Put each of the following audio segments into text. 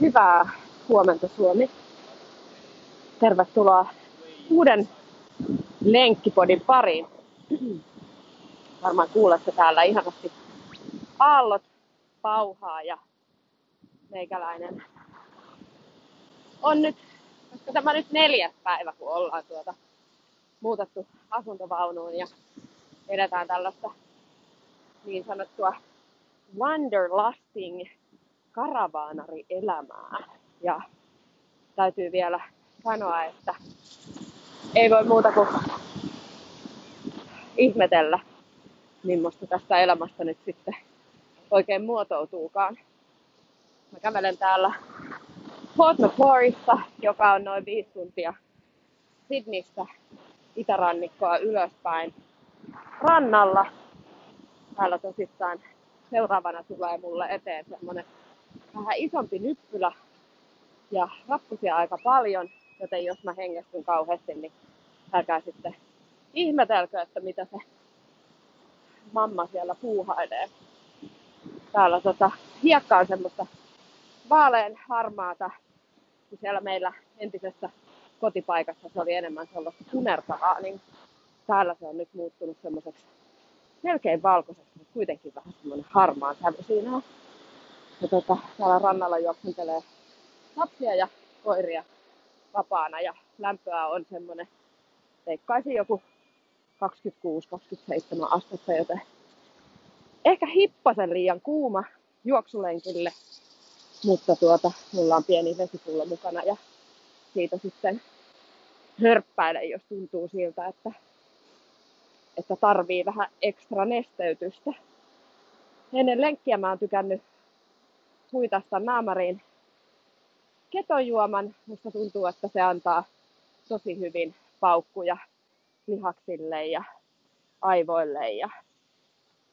Hyvää huomenta Suomi. Tervetuloa uuden lenkkipodin pariin. Varmaan kuulette täällä ihanasti aallot pauhaa ja meikäläinen on nyt, koska tämä nyt neljäs päivä, kun ollaan tuota muutettu asuntovaunuun ja edetään tällaista niin sanottua wanderlusting karavaanari-elämää. Ja täytyy vielä sanoa, että ei voi muuta kuin ihmetellä, millaista tästä elämästä nyt sitten oikein muotoutuukaan. Mä kävelen täällä Port Macquarieissa, joka on noin viisi tuntia Sydneystä itärannikkoa ylöspäin rannalla. Täällä tosissaan seuraavana tulee mulle eteen semmonen vähän isompi nyppylä ja rappusia aika paljon, joten jos mä hengästyn kauheasti, niin älkää sitten ihmetelkö, että mitä se mamma siellä puuhailee. Täällä tota, hiekka on semmoista vaalean harmaata, kun siellä meillä entisessä kotipaikassa se oli enemmän sellaista punertavaa, niin täällä se on nyt muuttunut semmoiseksi melkein valkoiseksi, mutta kuitenkin vähän semmoinen harmaa sävy siinä on. Ja tota, täällä rannalla juoksentelee lapsia ja koiria vapaana ja lämpöä on semmoinen, veikkaisin joku 26-27 astetta, joten ehkä hippasen liian kuuma juoksulenkille, mutta tuota, mulla on pieni vesipullo mukana ja siitä sitten hörppäilen, jos tuntuu siltä, että, että tarvii vähän ekstra nesteytystä. Ennen lenkkiä mä oon tykännyt huitasta naamariin ketojuoman. Musta tuntuu, että se antaa tosi hyvin paukkuja lihaksille ja aivoille. Ja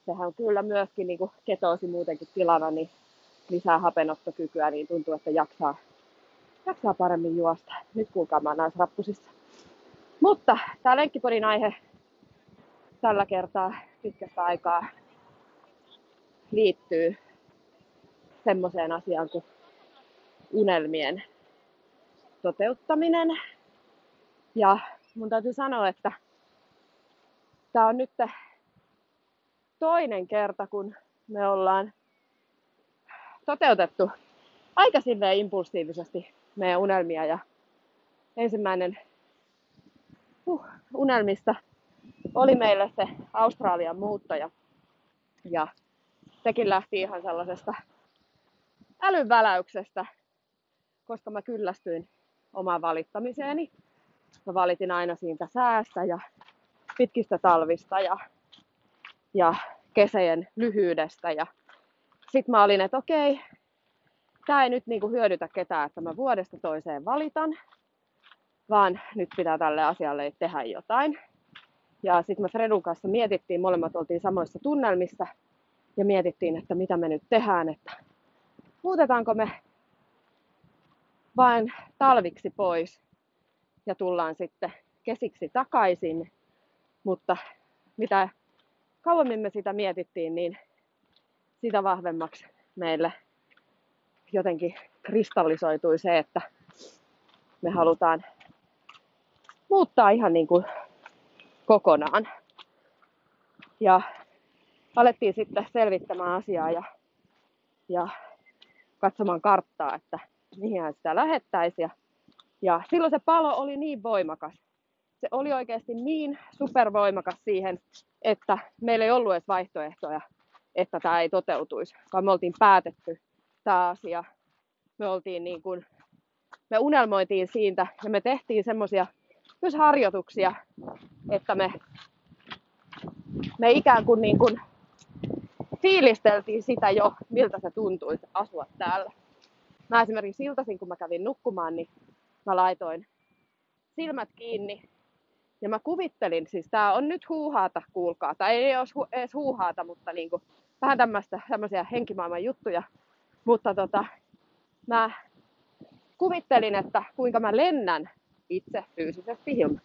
sehän on kyllä myöskin niin ketoosi muutenkin tilana, niin lisää hapenottokykyä, niin tuntuu, että jaksaa, jaksaa paremmin juosta. Nyt kuulkaa mä naisrappusissa. Mutta tämä lenkkipodin aihe tällä kertaa pitkästä aikaa liittyy semmoiseen asiaan kuin unelmien toteuttaminen. Ja mun täytyy sanoa, että tämä on nyt toinen kerta, kun me ollaan toteutettu aika silleen impulsiivisesti meidän unelmia. Ja ensimmäinen uh, unelmista oli meille se Australian muutto. Ja sekin lähti ihan sellaisesta älynväläyksestä, koska mä kyllästyin omaan valittamiseeni. Mä valitin aina siitä säästä ja pitkistä talvista ja, ja kesäjen lyhyydestä. Ja sit mä olin, että okei, tämä ei nyt niinku hyödytä ketään, että mä vuodesta toiseen valitan, vaan nyt pitää tälle asialle tehdä jotain. Ja sitten me Fredun kanssa mietittiin, molemmat oltiin samoissa tunnelmissa, ja mietittiin, että mitä me nyt tehdään, että muutetaanko me vain talviksi pois ja tullaan sitten kesiksi takaisin. Mutta mitä kauemmin me sitä mietittiin, niin sitä vahvemmaksi meille jotenkin kristallisoitui se, että me halutaan muuttaa ihan niin kuin kokonaan. Ja alettiin sitten selvittämään asiaa ja, ja katsomaan karttaa, että mihin sitä lähettäisi. Ja, ja silloin se palo oli niin voimakas. Se oli oikeasti niin supervoimakas siihen, että meillä ei ollut edes vaihtoehtoja, että tämä ei toteutuisi, vaan me oltiin päätetty tämä asia. Me oltiin niin kuin, me unelmoitiin siitä ja me tehtiin semmoisia myös harjoituksia, että me, me ikään kuin, niin kuin fiilisteltiin sitä jo, miltä se tuntuisi asua täällä. Mä esimerkiksi iltaisin, kun mä kävin nukkumaan, niin mä laitoin silmät kiinni ja mä kuvittelin, siis tää on nyt huuhaata, kuulkaa, tai ei ole hu- edes huuhaata, mutta niinku, vähän tämmöistä, tämmöisiä henkimaailman juttuja. Mutta tota, mä kuvittelin, että kuinka mä lennän itse fyysisesti, ilman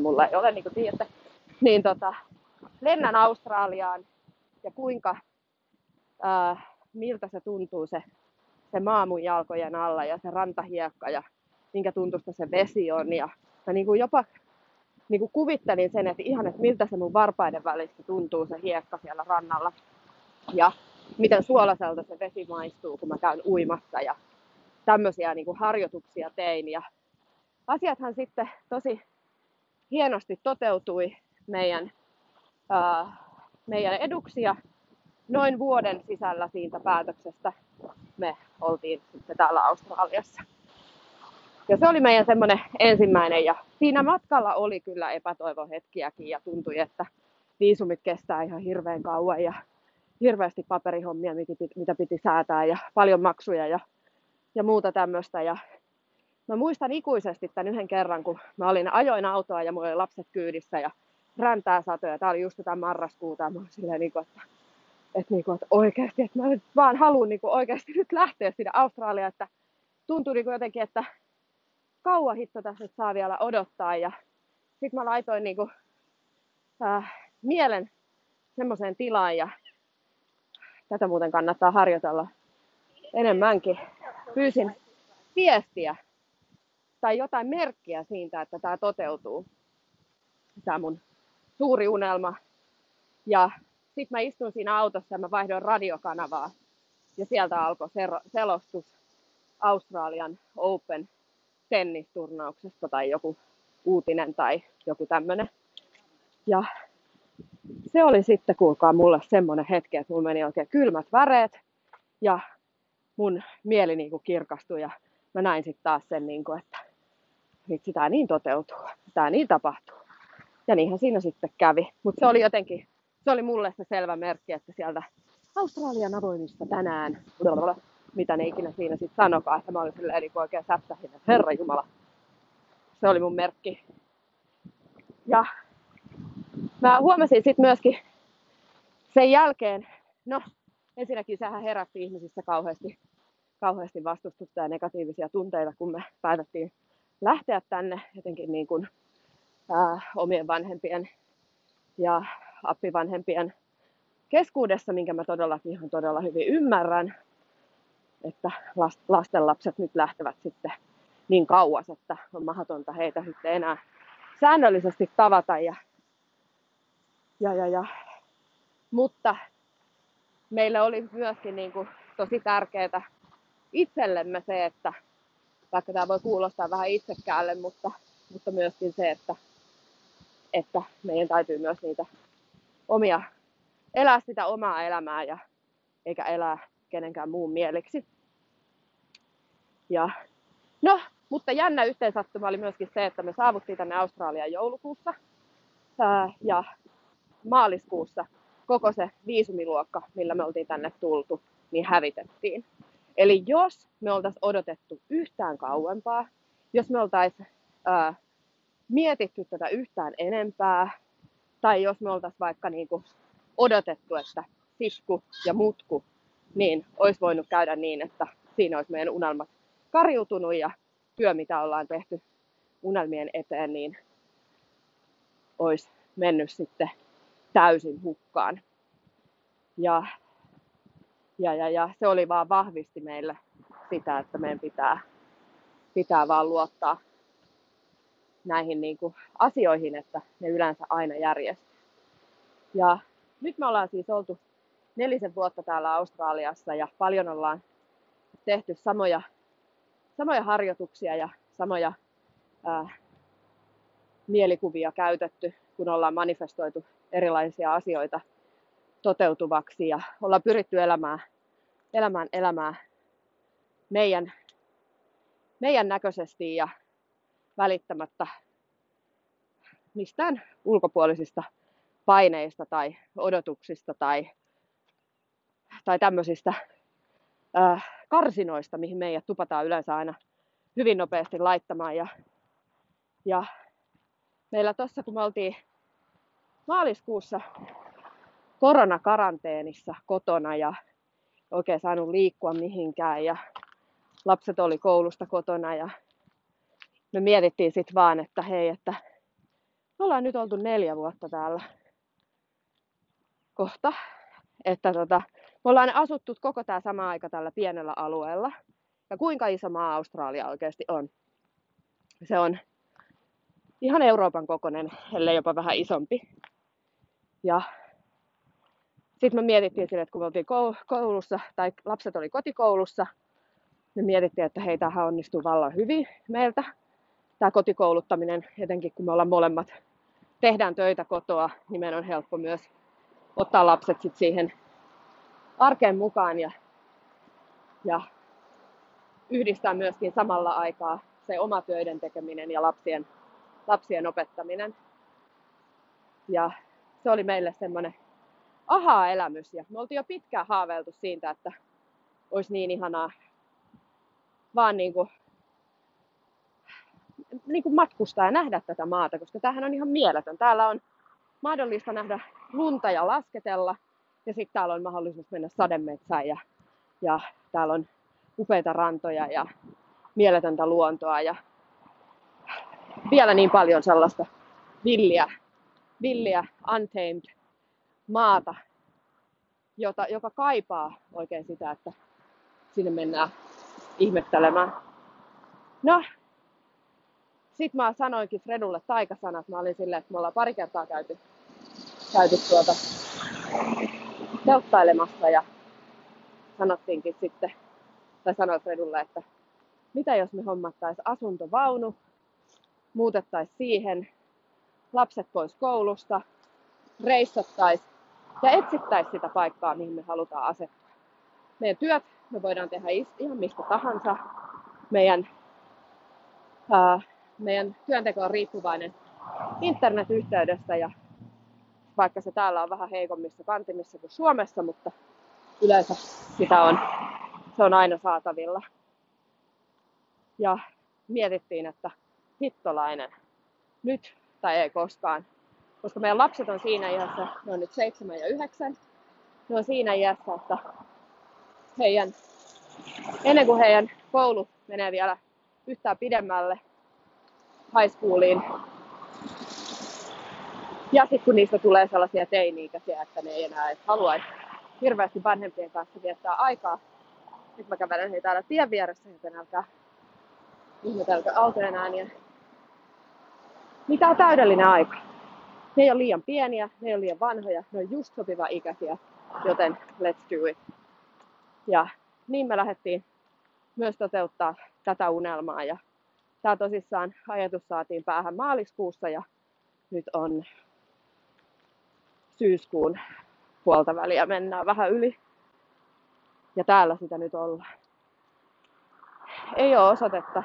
mulla ei ole, niin kuin tiedätte, niin tota, lennän Australiaan ja kuinka, ää, miltä se tuntuu se, se maa mun jalkojen alla ja se rantahiekka ja minkä tuntusta se vesi on. Ja mä niin kuin jopa niin kuin kuvittelin sen, että ihan, että miltä se mun varpaiden välissä tuntuu se hiekka siellä rannalla. Ja miten suolaselta se vesi maistuu, kun mä käyn uimassa ja tämmöisiä niin kuin harjoituksia tein. Ja asiathan sitten tosi hienosti toteutui meidän, ää, meidän eduksia. Noin vuoden sisällä siitä päätöksestä me oltiin sitten täällä Australiassa. Ja se oli meidän semmoinen ensimmäinen ja siinä matkalla oli kyllä epätoivohetkiäkin ja tuntui, että viisumit kestää ihan hirveän kauan ja hirveästi paperihommia, mitä piti säätää ja paljon maksuja ja, ja muuta tämmöistä. Ja mä muistan ikuisesti tämän yhden kerran, kun mä olin ajoin autoa ja mulla oli lapset kyydissä ja räntää satoja. Tämä oli just tätä marraskuuta mä olin silleen, niin kuin, että, että, niin kuin, että oikeasti, että mä nyt vaan haluan niin kuin oikeasti nyt lähteä sinne Australiaan, että tuntuu niin kuin jotenkin, että kauan hitto tässä nyt saa vielä odottaa. Ja sitten mä laitoin niin kuin, äh, mielen semmoiseen tilaan ja tätä muuten kannattaa harjoitella enemmänkin. Pyysin viestiä tai jotain merkkiä siitä, että tämä toteutuu. Tämä mun suuri unelma. Ja sitten mä istun siinä autossa ja mä vaihdoin radiokanavaa. Ja sieltä alkoi selostus Australian Open tennisturnauksesta tai joku uutinen tai joku tämmöinen. Ja se oli sitten, kuulkaa, mulle semmoinen hetki, että mulla meni oikein kylmät väreet ja mun mieli niin kuin kirkastui ja mä näin sitten taas sen, niin kuin, että vitsi, tämä niin toteutuu, tämä niin tapahtuu. Ja niinhän siinä sitten kävi. Mutta se oli jotenkin, se oli mulle se selvä merkki, että sieltä Australian avoimista tänään, mitä ne ikinä siinä sitten sanokaa, että mä olin silleen niin oikein säpsähin, että Herra Jumala, se oli mun merkki. Ja mä huomasin sitten myöskin sen jälkeen, no ensinnäkin sehän herätti ihmisissä kauheasti, kauheasti vastustusta ja negatiivisia tunteita, kun me päätettiin lähteä tänne jotenkin niin kuin, ää, omien vanhempien ja appivanhempien keskuudessa, minkä mä todellakin ihan todella hyvin ymmärrän, että lasten lapset nyt lähtevät sitten niin kauas, että on mahdotonta heitä sitten enää säännöllisesti tavata ja ja, ja, ja. Mutta meille oli myöskin niin kuin tosi tärkeää itsellemme se, että vaikka tämä voi kuulostaa vähän itsekäälle, mutta, mutta myöskin se, että, että meidän täytyy myös niitä omia, elää sitä omaa elämää ja eikä elää kenenkään muun mieliksi. Ja, no, mutta jännä yhteensattuma oli myöskin se, että me saavuttiin tänne Australiaan joulukuussa. Ää, ja maaliskuussa koko se viisumiluokka, millä me oltiin tänne tultu, niin hävitettiin. Eli jos me oltaisiin odotettu yhtään kauempaa, jos me oltaisiin mietitty tätä yhtään enempää, tai jos me oltaisiin vaikka niinku odotettu, että sisku ja mutku, niin olisi voinut käydä niin, että siinä olisi meidän unelmat kariutunut ja työ, mitä ollaan tehty unelmien eteen, niin olisi mennyt sitten täysin hukkaan. Ja, ja, ja, ja se oli vaan vahvisti meille sitä, että meidän pitää, pitää vaan luottaa näihin niin kuin asioihin, että ne yleensä aina järjestyy. Ja nyt me ollaan siis oltu nelisen vuotta täällä Australiassa ja paljon ollaan tehty samoja, samoja harjoituksia ja samoja ää, mielikuvia käytetty, kun ollaan manifestoitu erilaisia asioita toteutuvaksi ja ollaan pyritty elämään, elämään elämää meidän, meidän näköisesti ja välittämättä mistään ulkopuolisista paineista tai odotuksista tai, tai tämmöisistä äh, karsinoista, mihin meidät tupataan yleensä aina hyvin nopeasti laittamaan. Ja, ja meillä tuossa, kun me oltiin maaliskuussa koronakaranteenissa kotona ja oikein saanut liikkua mihinkään ja lapset oli koulusta kotona ja me mietittiin sitten vaan, että hei, että me ollaan nyt oltu neljä vuotta täällä kohta, että tota, Me ollaan asuttu koko tämä sama aika tällä pienellä alueella. Ja kuinka iso maa Australia oikeasti on? Se on ihan Euroopan kokoinen, ellei jopa vähän isompi. Ja sitten me mietittiin sille, että kun me oltiin koulussa, tai lapset oli kotikoulussa, me mietittiin, että hei, tämähän onnistuu vallan hyvin meiltä, tämä kotikouluttaminen, etenkin kun me ollaan molemmat, tehdään töitä kotoa, niin meidän on helppo myös ottaa lapset sit siihen arkeen mukaan ja, ja yhdistää myöskin samalla aikaa se oma töiden tekeminen ja lapsien, lapsien opettaminen. Ja se oli meille semmoinen aha-elämys ja me oltiin jo pitkään haaveiltu siitä, että olisi niin ihanaa vaan niin kuin, niin kuin matkustaa ja nähdä tätä maata, koska tämähän on ihan mieletön. Täällä on mahdollista nähdä lunta ja lasketella ja sitten täällä on mahdollisuus mennä sademetsään ja, ja täällä on upeita rantoja ja mieletöntä luontoa ja vielä niin paljon sellaista villiä, villiä untamed maata, jota, joka kaipaa oikein sitä, että sinne mennään ihmettelemään. No, sit mä sanoinkin Fredulle taikasanat. Mä olin silleen, että me ollaan pari kertaa käyty, käyty tuota telttailemassa ja sanottiinkin sitten, tai sanoin Fredulle, että mitä jos me hommattaisiin asuntovaunu, muutettaisiin siihen, lapset pois koulusta, reissattaisiin ja etsittäisiin sitä paikkaa, mihin me halutaan asettaa. Meidän työt me voidaan tehdä ihan mistä tahansa. Meidän, ää, meidän työnteko on riippuvainen internetyhteydestä ja vaikka se täällä on vähän heikommissa kantimissa kuin Suomessa, mutta yleensä sitä on, se on aina saatavilla. Ja mietittiin, että hittolainen, nyt tai ei koskaan. Koska meidän lapset on siinä iässä, ne on nyt seitsemän ja yhdeksän, ne on siinä iässä, että heidän, ennen kuin heidän koulu menee vielä yhtään pidemmälle high schooliin, ja sitten kun niistä tulee sellaisia teini-ikäisiä, että ne ei enää edes haluaisi hirveästi vanhempien kanssa viettää aikaa. Nyt mä kävelen heitä täällä tien vieressä, joten älkää ihmetelkö autojen ääniä. Tää on täydellinen aika. Ne ei ole liian pieniä, ne ei ole liian vanhoja, ne on just sopiva ikäisiä, joten let's do it. Ja niin me lähdettiin myös toteuttaa tätä unelmaa. Ja tämä tosissaan ajatus saatiin päähän maaliskuussa ja nyt on syyskuun puolta väliä mennään vähän yli. Ja täällä sitä nyt ollaan. Ei ole osoitetta.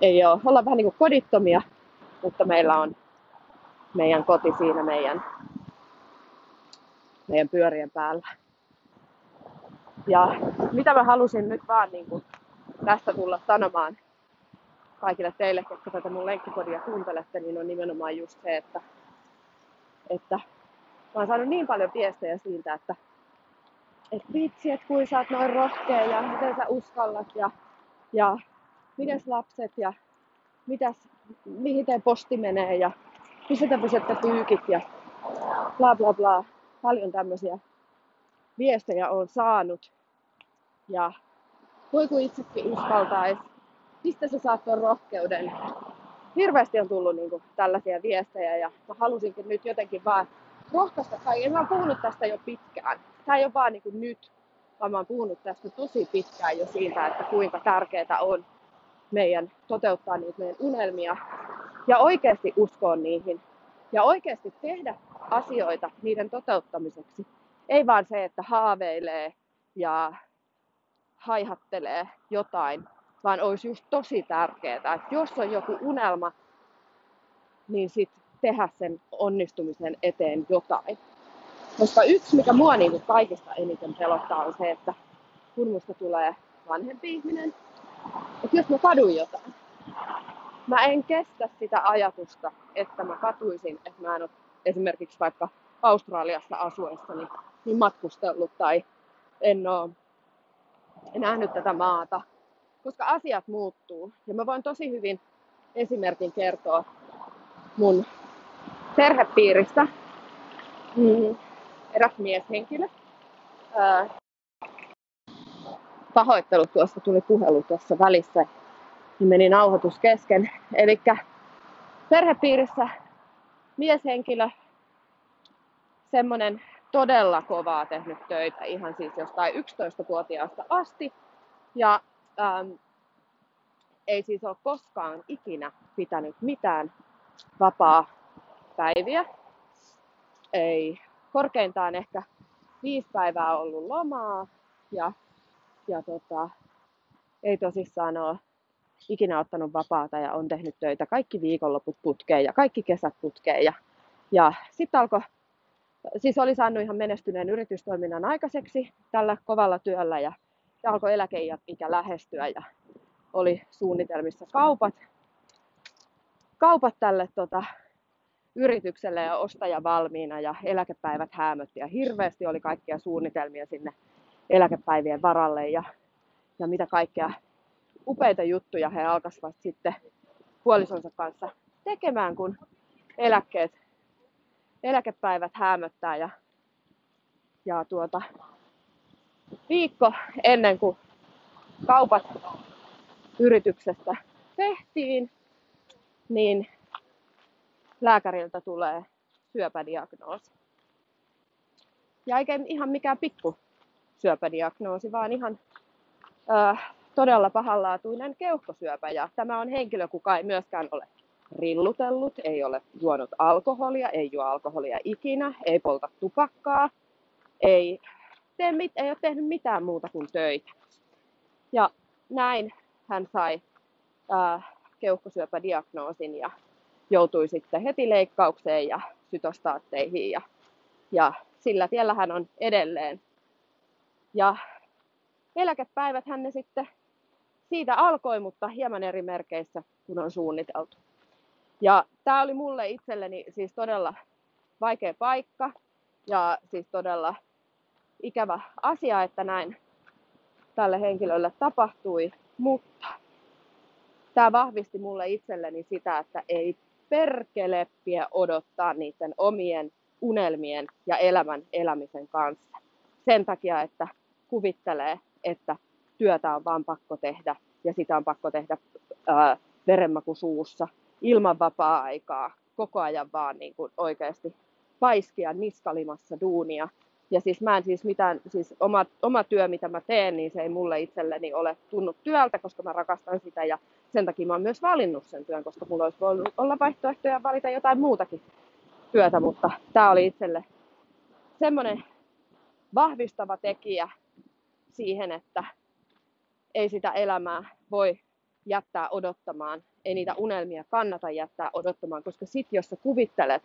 Ei ole. Ollaan vähän niin kuin kodittomia, mutta meillä on meidän koti siinä meidän, meidän pyörien päällä. Ja mitä mä halusin nyt vaan niin kuin tästä tulla sanomaan kaikille teille, jotka tätä mun lenkkipodia kuuntelette, niin on nimenomaan just se, että, että mä oon saanut niin paljon viestejä siitä, että et vitsi, että kuin sä oot noin rohkea ja miten sä uskallat ja, ja mites lapset ja mitäs, mihin teidän posti menee ja missä te pesette pyykit ja bla bla bla. Paljon tämmöisiä viestejä on saanut. Ja voi kun itsekin uskaltaisi. Mistä sä saat tuon rohkeuden? Hirveästi on tullut niin kuin, tällaisia viestejä ja mä halusinkin nyt jotenkin vaan rohkaista kaiken. Mä oon puhunut tästä jo pitkään. Tämä ei ole vaan niin kuin nyt, vaan mä oon puhunut tästä tosi pitkään jo siitä, että kuinka tärkeää on meidän toteuttaa niitä meidän unelmia ja oikeasti uskoa niihin ja oikeasti tehdä asioita niiden toteuttamiseksi. Ei vaan se, että haaveilee ja haihattelee jotain, vaan olisi just tosi tärkeää, että jos on joku unelma, niin sitten tehdä sen onnistumisen eteen jotain. Koska yksi, mikä mua niin kuin kaikista eniten pelottaa, on se, että kun musta tulee vanhempi ihminen, että jos mä kadun jotain, mä en kestä sitä ajatusta, että mä katuisin, että mä en ole esimerkiksi vaikka Australiassa asuessani niin matkustellut tai en ole nähnyt tätä maata, koska asiat muuttuu. Ja mä voin tosi hyvin esimerkin kertoa mun perhepiiristä. Mm, eräs mieshenkilö ää, pahoittelut, tuossa tuli puhelu tuossa välissä, niin meni nauhoitus kesken. Eli perhepiirissä mieshenkilö, semmoinen todella kovaa tehnyt töitä, ihan siis jostain 11-vuotiaasta asti. Ja ähm, ei siis ole koskaan ikinä pitänyt mitään vapaa-päiviä. Ei korkeintaan ehkä viisi päivää ollut lomaa ja, ja tota, ei tosissaan ole ikinä ottanut vapaata ja on tehnyt töitä kaikki viikonloput putkeen ja kaikki kesät putkeen. Ja, ja sitten alkoi, siis oli saanut ihan menestyneen yritystoiminnan aikaiseksi tällä kovalla työllä ja, ja alkoi eläkeikä lähestyä ja oli suunnitelmissa kaupat, kaupat tälle tota, yritykselle ja ostaja valmiina ja eläkepäivät häämötti ja hirveästi oli kaikkia suunnitelmia sinne eläkepäivien varalle ja, ja mitä kaikkea upeita juttuja he alkaisivat sitten puolisonsa kanssa tekemään, kun eläkkeet, eläkepäivät häämöttää ja, ja tuota, viikko ennen kuin kaupat yrityksestä tehtiin, niin lääkäriltä tulee syöpädiagnoosi. Ja eikä ihan mikään pikku syöpädiagnoosi, vaan ihan äh, todella pahanlaatuinen keuhkosyöpä. Ja tämä on henkilö, kuka ei myöskään ole rillutellut, ei ole juonut alkoholia, ei juo alkoholia ikinä, ei polta tupakkaa, ei, tee mit, ei ole tehnyt mitään muuta kuin töitä. Ja näin hän sai äh, keuhkosyöpädiagnoosin ja joutui sitten heti leikkaukseen ja sytostaatteihin ja, ja sillä tiellä hän on edelleen. Ja eläkepäivät hän ne sitten siitä alkoi, mutta hieman eri merkeissä kun on suunniteltu. Ja tämä oli mulle itselleni siis todella vaikea paikka ja siis todella ikävä asia, että näin tälle henkilölle tapahtui, mutta tämä vahvisti mulle itselleni sitä, että ei perkeleppiä odottaa niiden omien unelmien ja elämän elämisen kanssa. Sen takia, että kuvittelee, että työtä on vaan pakko tehdä ja sitä on pakko tehdä ää, suussa ilman vapaa-aikaa, koko ajan vaan niin kuin oikeasti paiskia niskalimassa duunia. Ja siis mä en siis mitään, siis oma, oma työ, mitä mä teen, niin se ei mulle itselleni ole tunnut työltä, koska mä rakastan sitä. Ja sen takia mä oon myös valinnut sen työn, koska mulla olisi voinut olla vaihtoehtoja valita jotain muutakin työtä, mutta tämä oli itselle semmoinen vahvistava tekijä siihen, että ei sitä elämää voi jättää odottamaan, ei niitä unelmia kannata jättää odottamaan, koska sit jos sä kuvittelet,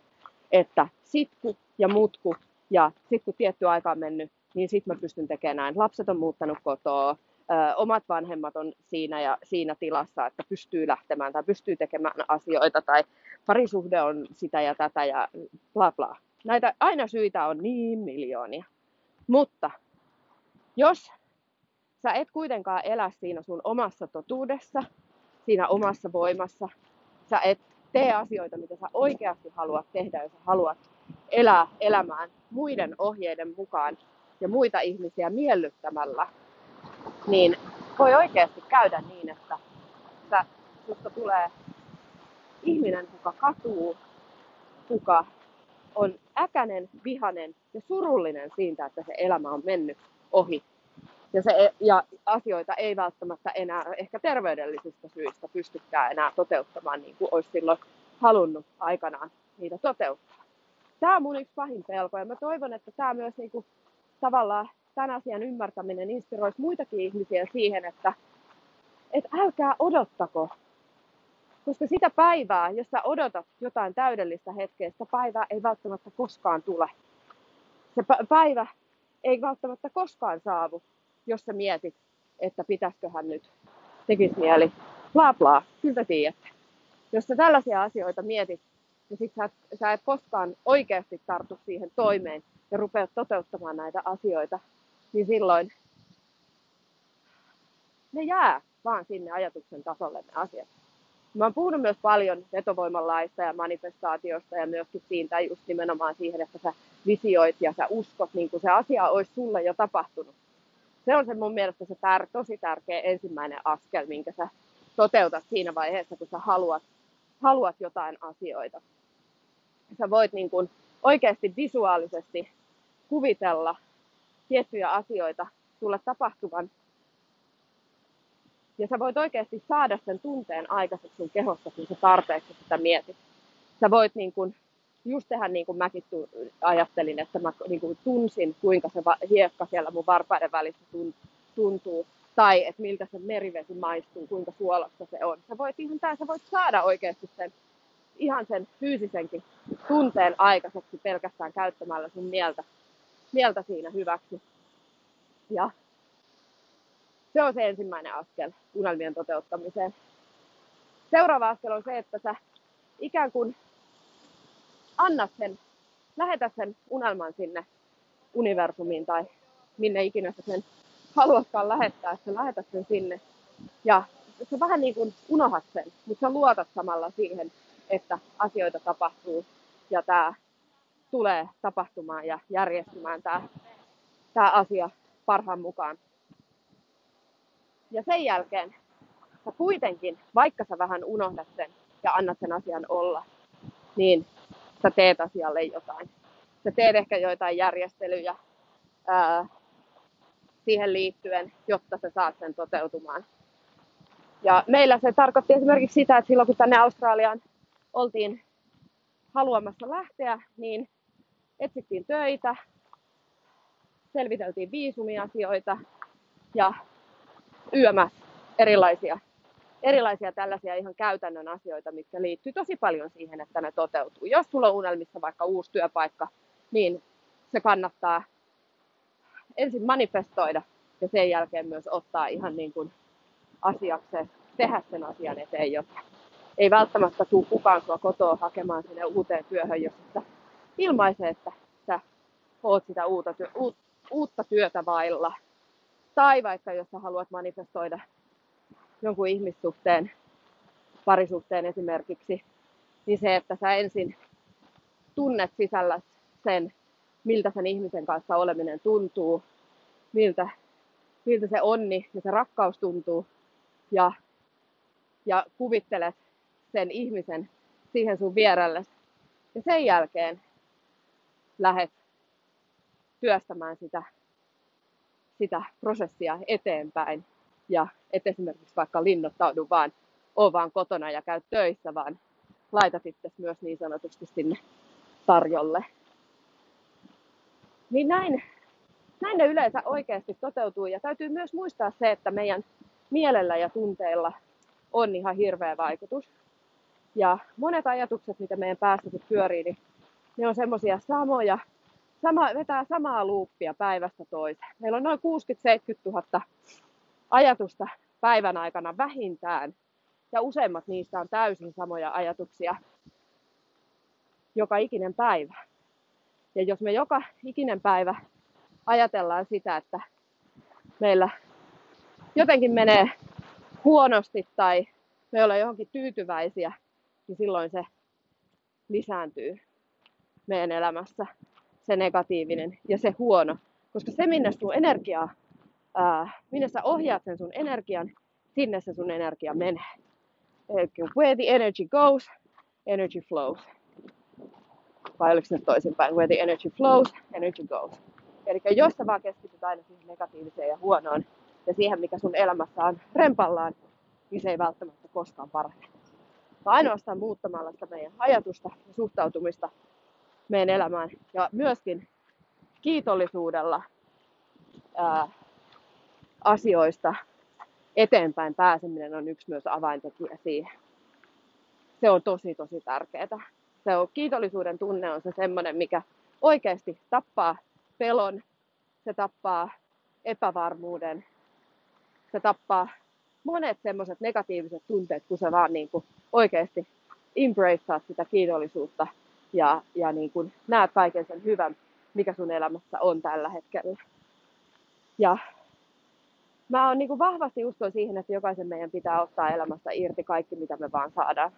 että sitku ja mutku ja sit kun tietty aika on mennyt, niin sit mä pystyn tekemään näin. Lapset on muuttanut kotoa, ö, omat vanhemmat on siinä ja siinä tilassa, että pystyy lähtemään tai pystyy tekemään asioita tai parisuhde on sitä ja tätä ja bla bla. Näitä aina syitä on niin miljoonia. Mutta jos sä et kuitenkaan elä siinä sun omassa totuudessa, siinä omassa voimassa, sä et tee asioita, mitä sä oikeasti haluat tehdä, jos sä haluat elää elämään muiden ohjeiden mukaan ja muita ihmisiä miellyttämällä, niin voi oikeasti käydä niin, että sä, susta tulee ihminen, kuka katuu, kuka on äkänen, vihanen ja surullinen siitä, että se elämä on mennyt ohi. Ja, se, ja asioita ei välttämättä enää ehkä terveydellisistä syistä pystykään enää toteuttamaan niin kuin olisi silloin halunnut aikanaan niitä toteuttaa. Tämä on mun yksi pahin pelko ja mä toivon, että tämä myös niin kuin, tavallaan tämän asian ymmärtäminen inspiroisi muitakin ihmisiä siihen, että, että älkää odottako. Koska sitä päivää, jos sä odotat jotain täydellistä hetkeä, sitä päivää ei välttämättä koskaan tule. Se päivä ei välttämättä koskaan saavu, jos sä mietit, että pitäisiköhän nyt, tekisi mieli, bla bla, kyllä tiedätte. Jos sä tällaisia asioita mietit, niin sit sä, sä et koskaan oikeasti tartu siihen toimeen ja rupeat toteuttamaan näitä asioita, niin silloin ne jää vaan sinne ajatuksen tasolle ne asiat. Mä oon puhunut myös paljon vetovoiman laista ja manifestaatiosta ja myöskin siitä just nimenomaan siihen, että sä visioit ja sä uskot, niin kuin se asia olisi sulle jo tapahtunut. Se on se mun mielestä se tär, tosi tärkeä ensimmäinen askel, minkä sä toteutat siinä vaiheessa, kun sä haluat, haluat jotain asioita. Sä voit niin kuin oikeasti visuaalisesti kuvitella tiettyjä asioita sulle tapahtuvan. Ja sä voit oikeasti saada sen tunteen aikaiseksi sun kehossa, kun sä tarpeeksi sitä mietit. Sä voit niin kuin just tehdä niin kuin mäkin ajattelin, että mä niin kuin tunsin, kuinka se hiekka siellä mun varpaiden välissä tuntuu, tai että miltä se merivesi maistuu, kuinka suolasta se on. Sä voit ihan tää, sä voit saada oikeasti sen ihan sen fyysisenkin tunteen aikaiseksi pelkästään käyttämällä sun mieltä, mieltä siinä hyväksi. Ja se on se ensimmäinen askel unelmien toteuttamiseen. Seuraava askel on se, että sä ikään kuin anna sen, lähetä sen unelman sinne universumiin tai minne ikinä sä sen haluatkaan lähettää, että sä lähetät sen sinne. Ja sä vähän niin kuin unohat sen, mutta sä luotat samalla siihen, että asioita tapahtuu ja tämä tulee tapahtumaan ja järjestymään tämä, tämä asia parhaan mukaan. Ja sen jälkeen sä kuitenkin, vaikka sä vähän unohdat sen ja annat sen asian olla, niin sä teet asialle jotain. Sä teet ehkä joitain järjestelyjä ää, siihen liittyen, jotta sä saat sen toteutumaan. Ja meillä se tarkoitti esimerkiksi sitä, että silloin kun tänne Australiaan oltiin haluamassa lähteä, niin etsittiin töitä, selviteltiin viisumiasioita ja YMS erilaisia erilaisia tällaisia ihan käytännön asioita, mitkä liittyy tosi paljon siihen, että ne toteutuu. Jos sulla on unelmissa vaikka uusi työpaikka, niin se kannattaa ensin manifestoida ja sen jälkeen myös ottaa ihan niin kuin asiakseen, tehdä sen asian eteen jotain. Ei välttämättä tule kukaan sua kotoa hakemaan sinne uuteen työhön, jos sä ilmaisee, että sä oot sitä uutta, uutta työtä vailla. Tai vaikka jos sä haluat manifestoida jonkun ihmissuhteen, parisuhteen esimerkiksi, niin se, että sä ensin tunnet sisällä sen, miltä sen ihmisen kanssa oleminen tuntuu, miltä, miltä se onni ja se rakkaus tuntuu, ja, ja kuvittelet sen ihmisen siihen sun vierelle. Ja sen jälkeen lähet työstämään sitä, sitä prosessia eteenpäin ja et esimerkiksi vaikka linnoittaudu vaan, oo vaan kotona ja käy töissä, vaan laita sitten myös niin sanotusti sinne tarjolle. Niin näin, näin ne yleensä oikeasti toteutuu. Ja täytyy myös muistaa se, että meidän mielellä ja tunteilla on ihan hirveä vaikutus. Ja monet ajatukset, mitä meidän päässä pyörii, niin ne on semmoisia samoja, sama, vetää samaa luuppia päivästä toiseen. Meillä on noin 60-70 000 ajatusta päivän aikana vähintään. Ja useimmat niistä on täysin samoja ajatuksia joka ikinen päivä. Ja jos me joka ikinen päivä ajatellaan sitä, että meillä jotenkin menee huonosti tai me ollaan johonkin tyytyväisiä, niin silloin se lisääntyy meidän elämässä, se negatiivinen ja se huono. Koska se, minne sun energiaa ää, minne sä ohjaat sen sun energian, sinne se sun energia menee. Eli where the energy goes, energy flows. Vai oliko se toisinpäin? Where the energy flows, energy goes. Eli jos sä vaan keskityt aina siihen negatiiviseen ja huonoon ja siihen, mikä sun elämässä on rempallaan, niin se ei välttämättä koskaan parane. Ainoastaan muuttamalla sitä meidän ajatusta ja suhtautumista meidän elämään ja myöskin kiitollisuudella ää, asioista eteenpäin pääseminen on yksi myös avaintekijä siihen. Se on tosi, tosi tärkeää. Se on, kiitollisuuden tunne on se semmoinen, mikä oikeasti tappaa pelon, se tappaa epävarmuuden, se tappaa monet semmoiset negatiiviset tunteet, kun sä vaan niin kuin oikeasti embraceat sitä kiitollisuutta ja, ja niin kuin näet kaiken sen hyvän, mikä sun elämässä on tällä hetkellä. Ja mä oon niin kuin vahvasti uskon siihen, että jokaisen meidän pitää ottaa elämästä irti kaikki, mitä me vaan saadaan.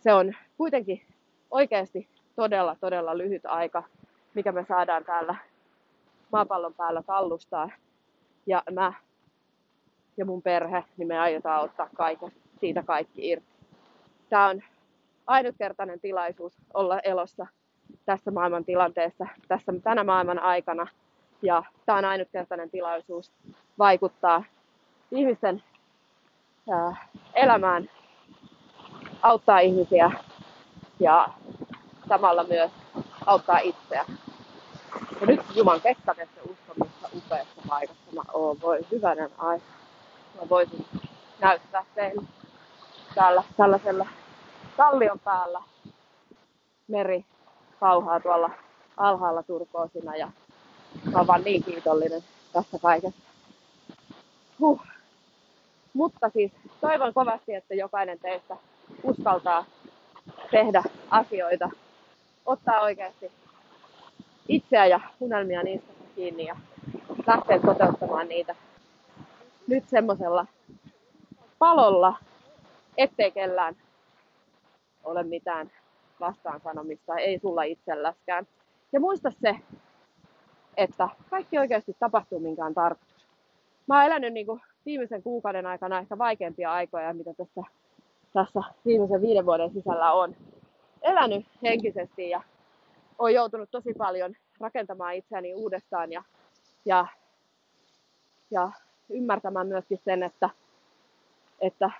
Se on kuitenkin oikeasti todella, todella lyhyt aika. mikä me saadaan täällä maapallon päällä tallustaa. Ja mä ja mun perhe, niin me aiotaan ottaa kaiken, siitä kaikki irti. Tämä on ainutkertainen tilaisuus olla elossa tässä maailman tilanteessa, tässä tänä maailman aikana. Ja tämä on ainutkertainen tilaisuus vaikuttaa ihmisten ää, elämään, auttaa ihmisiä ja samalla myös auttaa itseä. Ja nyt Juman kekkanessa uskomassa upeassa paikassa mä oon. Voi hyvänen aika. Mä voisin näyttää teille täällä tällaisella kallion päällä meri kauhaa tuolla alhaalla turkoosina ja mä oon vaan niin kiitollinen tästä kaikesta. Huh. Mutta siis toivon kovasti, että jokainen teistä uskaltaa tehdä asioita, ottaa oikeasti itseä ja unelmia niistä kiinni ja lähteä toteuttamaan niitä nyt semmoisella palolla, ettei kellään ole mitään vastaan sanomista, ei sulla itselläskään. Ja muista se, että kaikki oikeasti tapahtuu minkään tarkoitus. Mä oon elänyt niin kuin viimeisen kuukauden aikana ehkä vaikeampia aikoja, mitä tässä, tässä viimeisen viiden vuoden sisällä on. Elänyt henkisesti ja on joutunut tosi paljon rakentamaan itseäni uudestaan ja, ja, ja ymmärtämään myöskin sen, että, että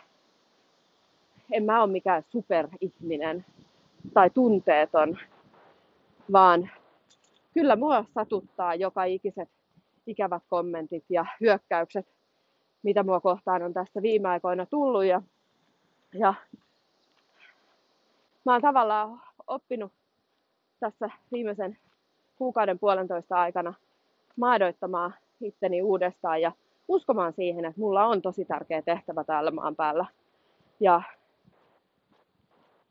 en mä ole mikään superihminen tai tunteeton, vaan kyllä mua satuttaa joka ikiset ikävät kommentit ja hyökkäykset, mitä mua kohtaan on tässä viime aikoina tullut. Ja, ja mä oon tavallaan oppinut tässä viimeisen kuukauden puolentoista aikana maadoittamaan itteni uudestaan ja uskomaan siihen, että mulla on tosi tärkeä tehtävä täällä maan päällä. Ja,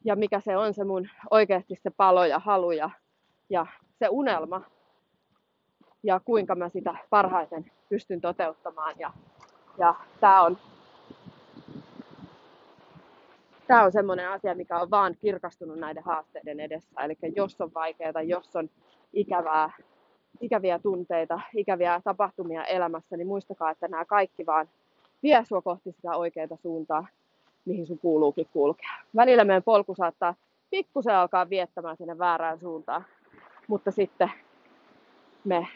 ja mikä se on se mun oikeasti se palo ja halu ja, ja se unelma. Ja kuinka mä sitä parhaiten pystyn toteuttamaan. Ja, ja tää on, tää on semmoinen asia, mikä on vaan kirkastunut näiden haasteiden edessä. Eli jos on vaikeaa, jos on ikävää, ikäviä tunteita, ikäviä tapahtumia elämässä, niin muistakaa, että nämä kaikki vaan vie sua kohti sitä oikeaa suuntaa, mihin sun kuuluukin kulkea. Välillä meidän polku saattaa pikkusen alkaa viettämään sinne väärään suuntaan, mutta sitten me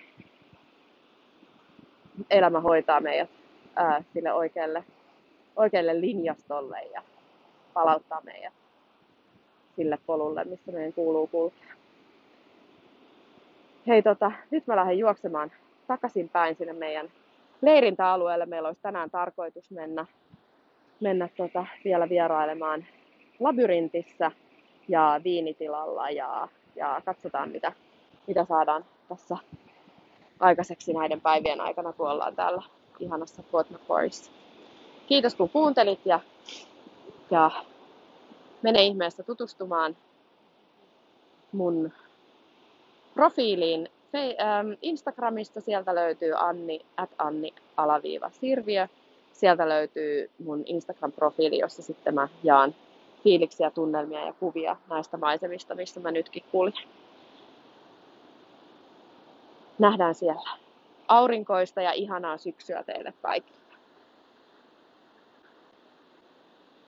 elämä hoitaa meidät ää, sille oikealle, oikealle linjastolle ja palauttaa meidät sille polulle, missä meidän kuuluu kulkea. Hei, tota, nyt mä lähden juoksemaan takaisin päin sinne meidän leirintäalueelle. Meillä olisi tänään tarkoitus mennä, mennä tota, vielä vierailemaan labyrintissä ja viinitilalla ja, ja katsotaan mitä, mitä saadaan tässä aikaiseksi näiden päivien aikana, kun ollaan täällä ihanassa Macquarieissa. Kiitos kun kuuntelit ja, ja mene ihmeessä tutustumaan mun profiiliin ähm, Instagramista. Sieltä löytyy Anni, at Anni alaviiva Sirviö. Sieltä löytyy mun Instagram-profiili, jossa sitten mä jaan fiiliksiä, tunnelmia ja kuvia näistä maisemista, missä mä nytkin kuljen. Nähdään siellä. Aurinkoista ja ihanaa syksyä teille kaikille.